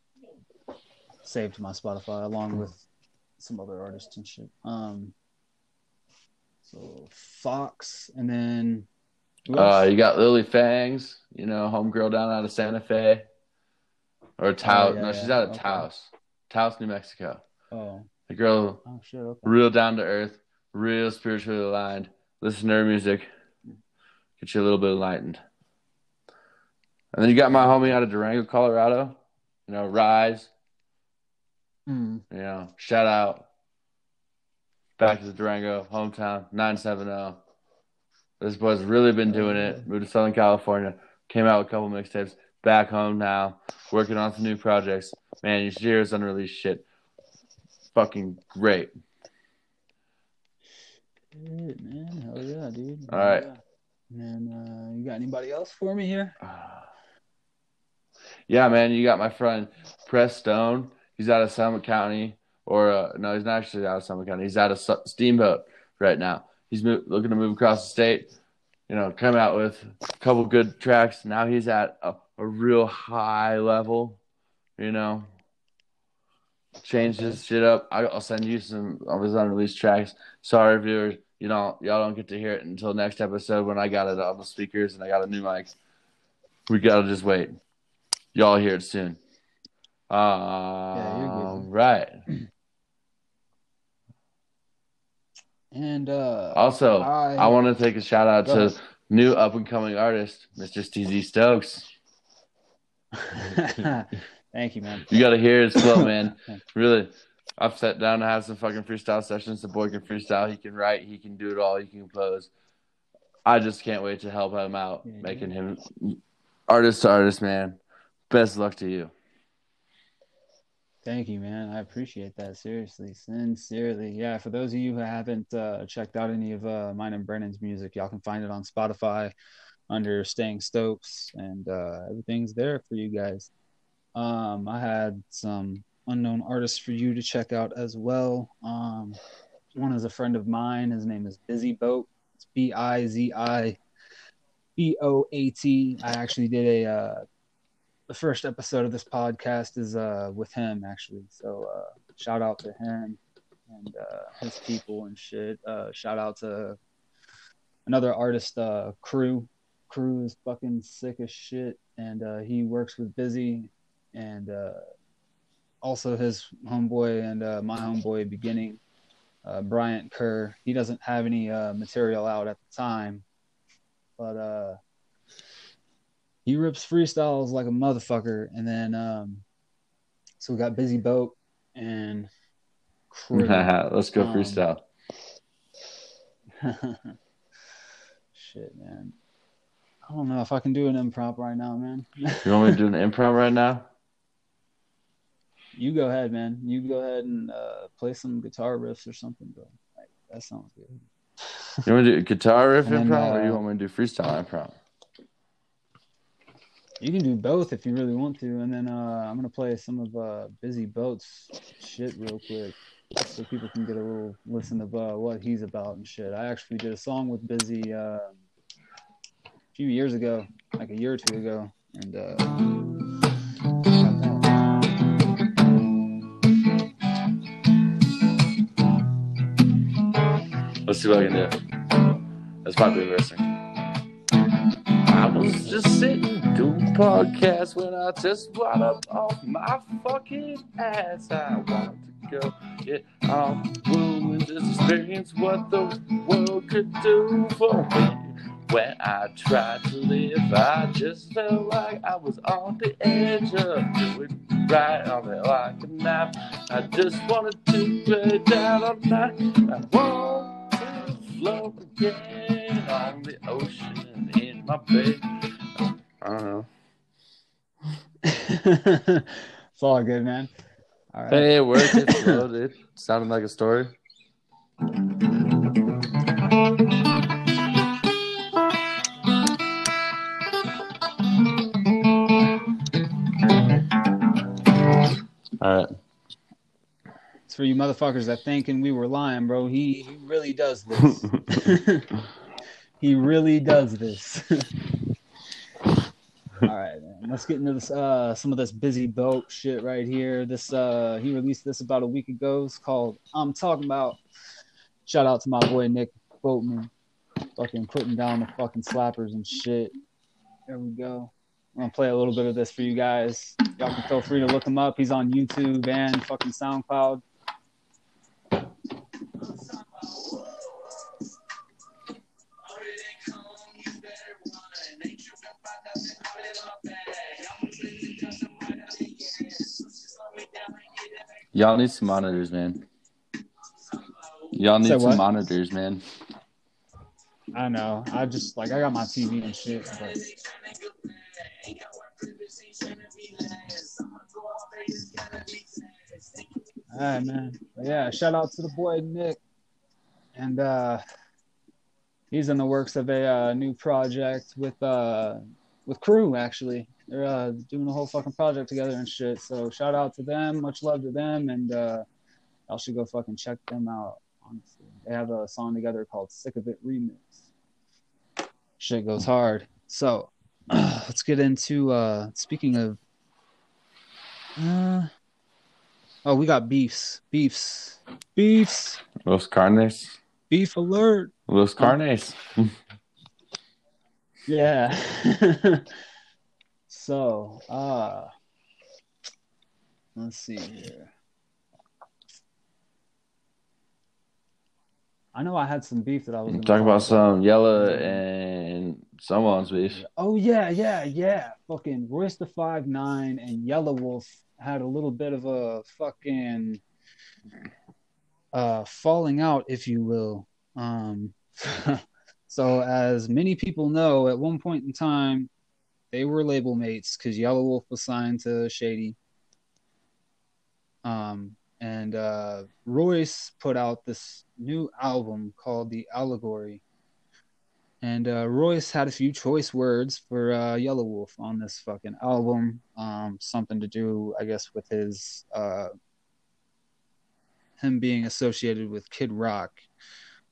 saved to my Spotify along with some other artists and shit. Um, so Fox, and then uh, you got Lily Fangs, you know, homegirl down out of Santa Fe, or Taos. Oh, yeah, no, she's out of Okay. Taos, Taos, New Mexico. oh, The girl, oh shit, okay. real down to earth, real spiritually aligned. Listen to her music, get you a little bit enlightened. And then you got my homie out of Durango, Colorado. You know, Rise. Mm, You know, shout out. Back to the Durango hometown, nine seven zero. This boy's really been doing it. Moved to Southern California, came out with a couple mixtapes. Back home now, working on some new projects. Man, you should hear his unreleased shit. Fucking great. shit, man, hell yeah, dude. All right. yeah. And uh, you got anybody else for me here? Yeah, man, you got my friend Press Stone. He's out of Summit County, or uh, no, he's not actually out of Summit County. He's out of Su- Steamboat right now. He's mo- looking to move across the state. You know, come out with a couple good tracks. Now he's at a, a real high level. You know, changed his shit up. I, I'll send you some of his unreleased tracks. Sorry, viewers, you know y'all don't get to hear it until next episode when I got it on the speakers and I got a new mic. We gotta just wait. Y'all hear it soon. Um, you're good. right. And uh, Also, I- I, want to take a shout out to ahead. new up and coming artist, Mr. STZ Stokes. *laughs* thank you, man. You got to hear his flow, man. *laughs* Really, I've sat down and had some fucking freestyle sessions. The boy can freestyle. He can write. He can do it all. He can compose. I just can't wait to help him out, Yeah, making him artist to artist, man. Best luck to you. Thank you, man. I appreciate that. Seriously, sincerely. Yeah, for those of you who haven't uh, checked out any of uh, mine and Brennan's music, y'all can find it on Spotify under Staying Stokes, and uh, everything's there for you guys. Um, I had some unknown artists for you to check out as well. Um, one is a friend of mine. His name is Bizi Boat. It's B I Z I B O A T. I actually did a uh, the first episode of this podcast is uh with him actually. So uh shout out to him and uh his people and shit. Uh shout out to another artist, uh Crew. Crew is fucking sick as shit and uh he works with Bizi and uh also his homeboy and uh my homeboy beginning uh Bryant Kerr. He doesn't have any uh material out at the time. But uh he rips freestyles like a motherfucker. And then, um, so we got Bizi Boat and *laughs* Let's go Um, freestyle. *laughs* Shit, man. I don't know if I can do an improv right now, man. *laughs* You want me to do an improv right now? you go ahead, man. You go ahead and uh, play some guitar riffs or something, bro. Like, that sounds good. You want me to do guitar riff And then, improv, or you uh, want me to do freestyle improv? You can do both if you really want to, and then uh, I'm gonna play some of uh, Bizi Boat's shit real quick, so people can get a little listen of uh, what he's about and shit. I actually did a song with Bizi uh, a few years ago, like a year or two ago, and uh. Let's see what I can do. That's probably reversing. I was just sitting doing podcast when I just brought up off my fucking ass. I want to go get off room and just experience what the world could do for me. When I tried to live, I just felt like I was on the edge of doing right on it like a knife. I just wanted to lay down all night. I want to float again on the ocean in my bed. I don't know. *laughs* it's all good, man. All right. Hey, it worked. It flowed. It sounded like a story. All right. It's for you motherfuckers that thinking we were lying, bro. He he really does this. *laughs* *laughs* he really does this. All right, man. Let's get into this uh some of this Bizi Boat shit right here. This uh he released this about a week ago. It's called I'm talking about. Shout out to my boy Nick Boatman. Fucking putting down the fucking slappers and shit. There we go. I'm gonna play a little bit of this for you guys. Y'all can feel free to look him up. He's on YouTube and fucking SoundCloud. Y'all need some monitors, man. Y'all need Say some what? monitors, man. I know. I just like I got my TV and shit. But... All right, man. But yeah, shout out to the boy Nick, and uh, he's in the works of a uh, new project with uh with crew. Actually, they're uh, doing a whole fucking project together and shit. So shout out to them. Much love to them, and uh, y'all should go fucking check them out. Honestly, they have a song together called "Sick of It" remix. Shit goes hard. So *clears throat* let's get into uh speaking of uh oh we got beefs beefs beefs Los Carnes. beef alert Los Carnes. *laughs* yeah *laughs* so uh let's see here i know i had some beef that i was gonna Talk about some yellow and someone's beef. Oh yeah, yeah, yeah. Fucking Royce da 5'9" and Yelawolf had a little bit of a fucking uh falling out, if you will. Um *laughs* so as many people know, at one point in time they were label mates because Yelawolf was signed to Shady. Um and uh Royce put out this new album called The Allegory and uh, Royce had a few choice words for uh, Yelawolf on this fucking album. Um, something to do, I guess, with his uh, him being associated with Kid Rock.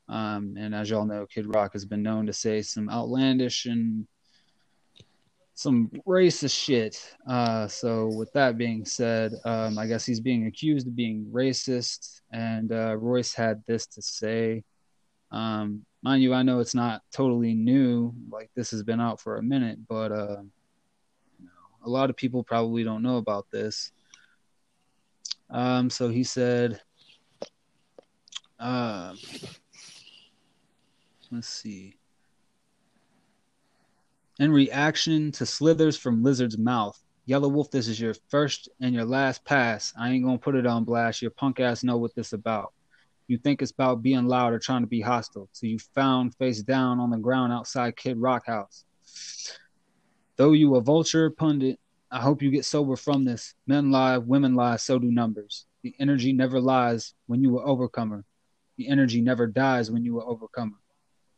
Um, and as y'all know, Kid Rock has been known to say some outlandish and some racist shit. Uh, so, with that being said, um, I guess he's being accused of being racist, and uh, Royce had this to say. Um, mind you, I know it's not totally new. Like this has been out for a minute, but uh, you know, a lot of people probably don't know about this. Um, so he said, uh, let's see. In reaction to slithers from Lizard's mouth, Yelawolf, this is your first and your last pass. I ain't gonna put it on blast. Your punk ass know what this about. You think it's about being loud or trying to be hostile, so you found face down on the ground outside Kid Rock House. Though you a vulture pundit, I hope you get sober from this. Men lie, women lie, so do numbers. The energy never lies when you are overcomer. The energy never dies when you are overcomer.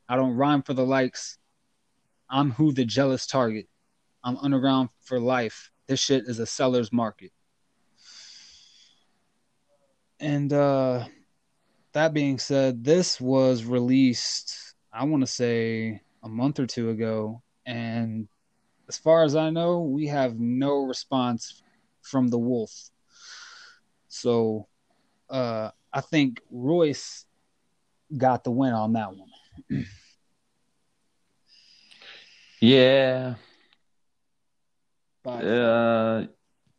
I don't rhyme for the likes. I'm who the jealous target. I'm underground for life. This shit is a seller's market. And uh that being said, this was released, I want to say, a month or two ago. And as far as I know, we have no response from the Wolf. So uh, I think Royce got the win on that one. *clears throat* Yeah. But Uh,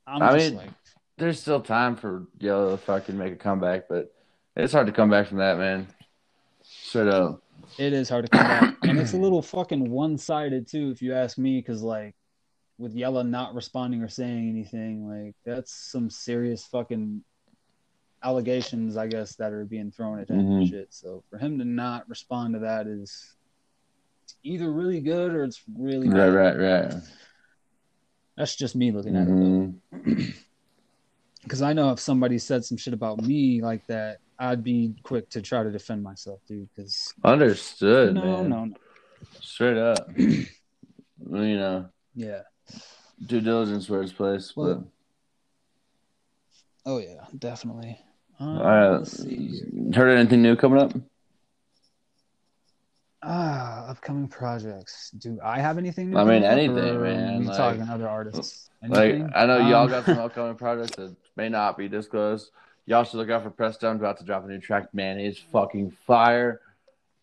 I mean- like, there's still time for Yellow to fucking make a comeback, but it's hard to come back from that, man. Straight up. it is hard to come back. and it's a little fucking one sided, too, if you ask me, because, like, with Yella not responding or saying anything, like, that's some serious fucking allegations, I guess, that are being thrown at him and Mhm. shit. So for him to not respond to that is either really good or it's really Right, bad. right, right. That's just me looking at it, though. *clears throat* Mhm. Because I know if somebody said some shit about me like that, I'd be quick to try to defend myself, dude. Because Understood, no, man. no, no, Straight up. *clears throat* you know, yeah. due diligence where it's placed, but Well, Oh yeah, definitely. All right. See. Heard anything new coming up? Ah, upcoming projects. Do I have anything? New I mean, anything, man, like- talking other artists. Like I know y'all Um, got some upcoming projects that may not be disclosed. Y'all should look out for Preston about to drop a new track. Man, he's fucking fire.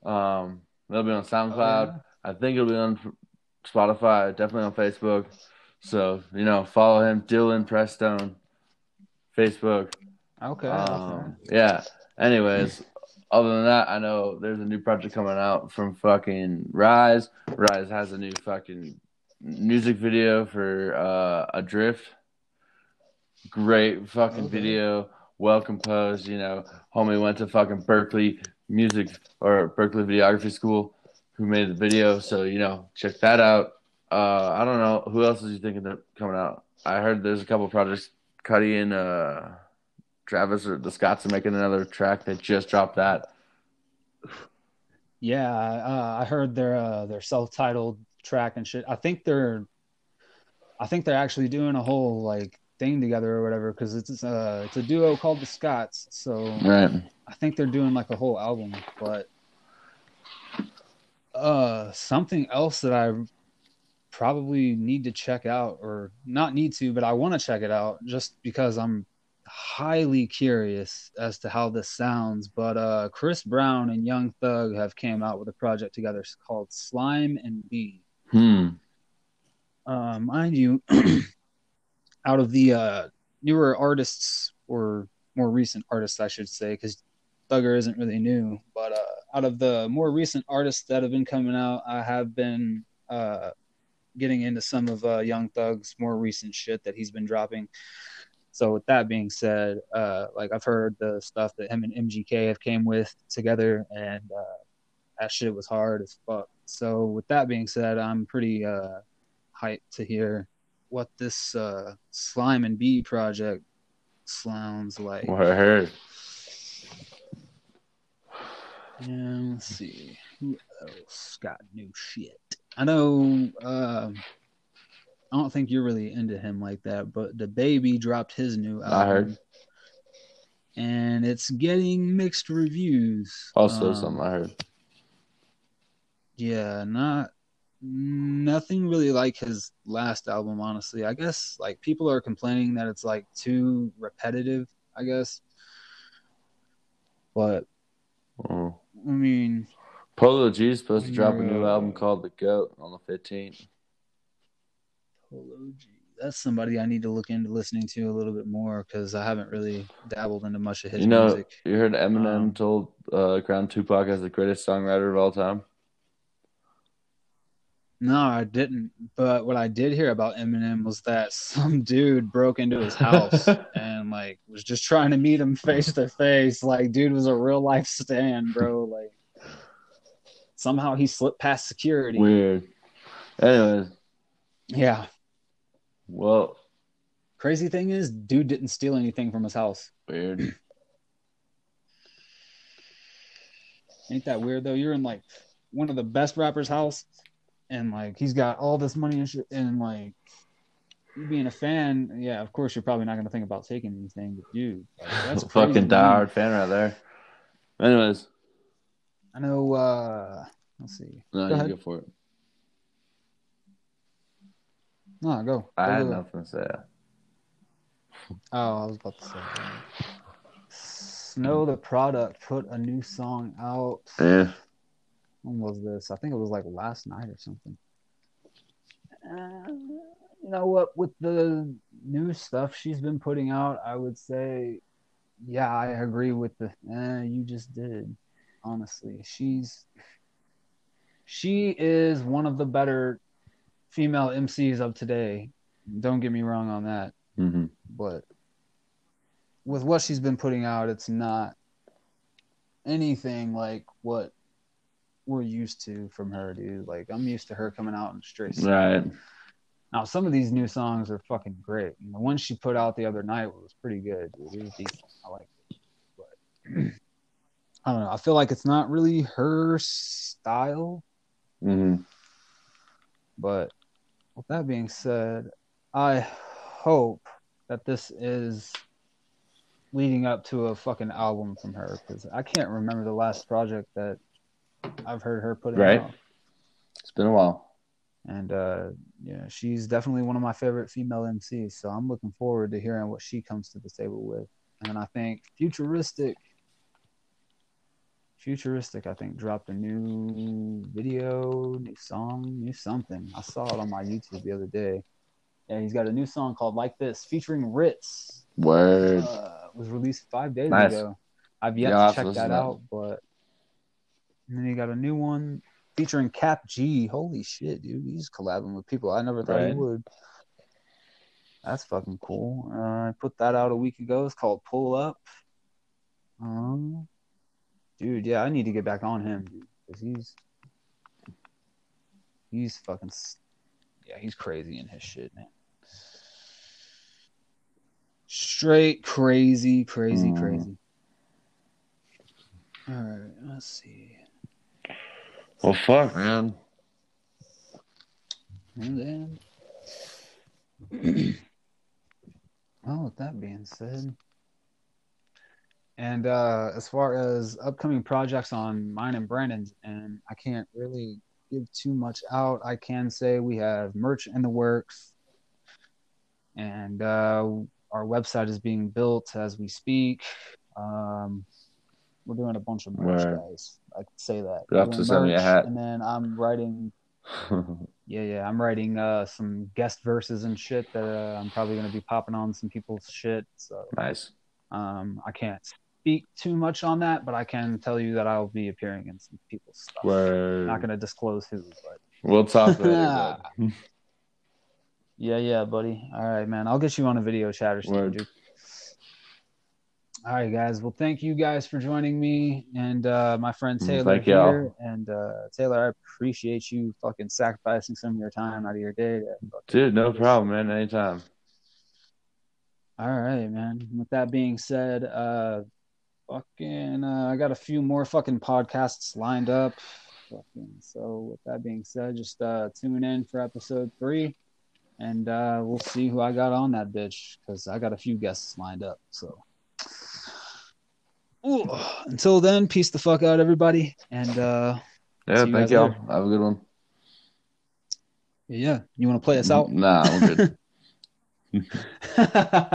Um, it'll be on SoundCloud. Oh, I think it'll be on Spotify. Definitely on Facebook. So you know, follow him, Dylan Prestone, Facebook. Okay. Um, yeah. Anyways, other than that, I know there's a new project coming out from fucking Rise. Rise has a new fucking music video for uh, Adrift. Great fucking Okay. video, well composed. You know, homie went to fucking Berklee music or Berkeley videography school. Who made the video? So you know, check that out. Uh, I don't know who else is you thinking of coming out. I heard there's a couple projects. Cudi and uh, Travis or the Scotts are making another track. They just dropped that. Yeah, uh, I heard their uh, their self-titled track and shit. I think they're, I think they're actually doing a whole like thing together or whatever because it's uh it's a duo called the Scotts. So Right. I think they're doing like a whole album. But uh, something else that I probably need to check out or not need to, but I want to check it out just because I'm highly curious as to how this sounds. But uh, Chris Brown and Young Thug have came out with a project together called Slime and B. Hmm. Uh, mind you, *clears throat* out of the uh, newer artists or more recent artists, I should say, because Thugger isn't really new, but uh, out of the more recent artists that have been coming out, I have been uh, getting into some of uh, Young Thug's more recent shit that he's been dropping. So with that being said, uh, like I've heard the stuff that him and MGK have came with together, and uh, that shit was hard as fuck. So with that being said, I'm pretty uh, hyped to hear what this uh, Slime and B project sounds like. What I heard. And let's see who else got new shit. I know. Um, I don't think you're really into him like that, but DaBaby dropped his new album. I heard. and it's getting mixed reviews. Also, Um, something I heard. Yeah, not nothing really like his last album, honestly. I guess like people are complaining that it's like too repetitive, I guess. But Oh. I mean, Polo G is supposed to drop a new album called The Goat on the 15th. Polo G. That's somebody I need to look into listening to a little bit more because I haven't really dabbled into much of his You know, music. you heard Eminem Um, told uh, Crown Tupac as the greatest songwriter of all time. No, I didn't. But what I did hear about Eminem was that some *laughs* dude broke into his house *laughs* and like was just trying to meet him face to face. Like, dude was a real life stand, bro. Like, somehow he slipped past security. Weird. Anyways, Yeah. Well, Crazy thing is, dude didn't steal anything from his house. weird. *clears throat* Ain't that weird though? You're in like one of the best rappers' house, and like he's got all this money and shit, and like you being a fan, yeah, of course you're probably not gonna think about taking anything, but dude, like, *laughs* that's a fucking diehard fan right there. Anyways, I know. uh Let's see. no, Go you ahead. go for it. No, go. I Go, had go, go. nothing to say. Oh, I was about to say. Snow Tha Product put a new song out. Yeah. When was this? I think it was like last night or something. Uh, you know what? With the new stuff she's been putting out, I would say, yeah, I agree with the. Eh, you just did. Honestly, she's she is one of the better female MCs of today. Don't get me wrong on that hmm but with what she's been putting out, it's not anything like what we're used to from her, dude. Like I'm used to her coming out in straight. Right. Now some of these new songs are fucking great. And the one she put out the other night was pretty good. It was decent. I like it, but *clears throat* I don't know. I feel like it's not really her style. hmm But with that being said, I hope that this is leading up to a fucking album from her because I can't remember the last project that I've heard her put out. Right. out. It's been a while. And uh, yeah, she's definitely one of my favorite female MCs. So I'm looking forward to hearing what she comes to the table with. And I think futuristic, futuristic, I think dropped a new video, new song, new something. I saw it on my YouTube the other day. Yeah, he's got a new song called "Like This" featuring Ritz. Word. Uh, was released five days Nice. ago. I've yet Yeah, to check that out, but and then he got a new one featuring Kap G. Holy shit, dude! He's collabing with people I never thought he would. That's fucking cool. Uh, I put that out a week ago. It's called Pull Up. Um, dude, yeah, I need to get back on him, because he's he's fucking yeah, he's crazy in his shit, man. Straight crazy, crazy, Mm. crazy. All right, let's see. Well, fuck, man. And then, *clears throat* well, with that being said, and uh, as far as upcoming projects on mine and Brandon's, and I can't really give too much out. I can say we have merch in the works, and uh, our website is being built as we speak. Um, we're doing a bunch of merch, Word. guys. I can say that. You'll have to doing send me a hat. And then I'm writing *laughs* yeah, yeah. I'm writing uh, some guest verses and shit that uh, I'm probably going to be popping on some people's shit. So nice. um, I can't speak too much on that, but I can tell you that I'll be appearing in some people's stuff. Word. Not going to disclose who, but We'll talk later, *laughs* yeah, yeah, buddy. All right, man. I'll get you on a video chat or something, dude. All right, guys. Well, thank you guys for joining me and uh, my friend Mm, Taylor thank y'all. here. And uh, Taylor, I appreciate you fucking sacrificing some of your time out of your day Dude, no problem, man. Anytime. All right, man. With that being said, uh fucking uh, I got a few more fucking podcasts lined up. Fucking so with that being said, just uh tune in for episode 3 and uh we'll see who I got on that bitch cuz I got a few guests lined up. So Ooh, until then, peace the fuck out everybody and uh Yeah, you thank y'all. later. Have a good one. yeah, you want to play us out? Nah, I'm good. *laughs* *laughs*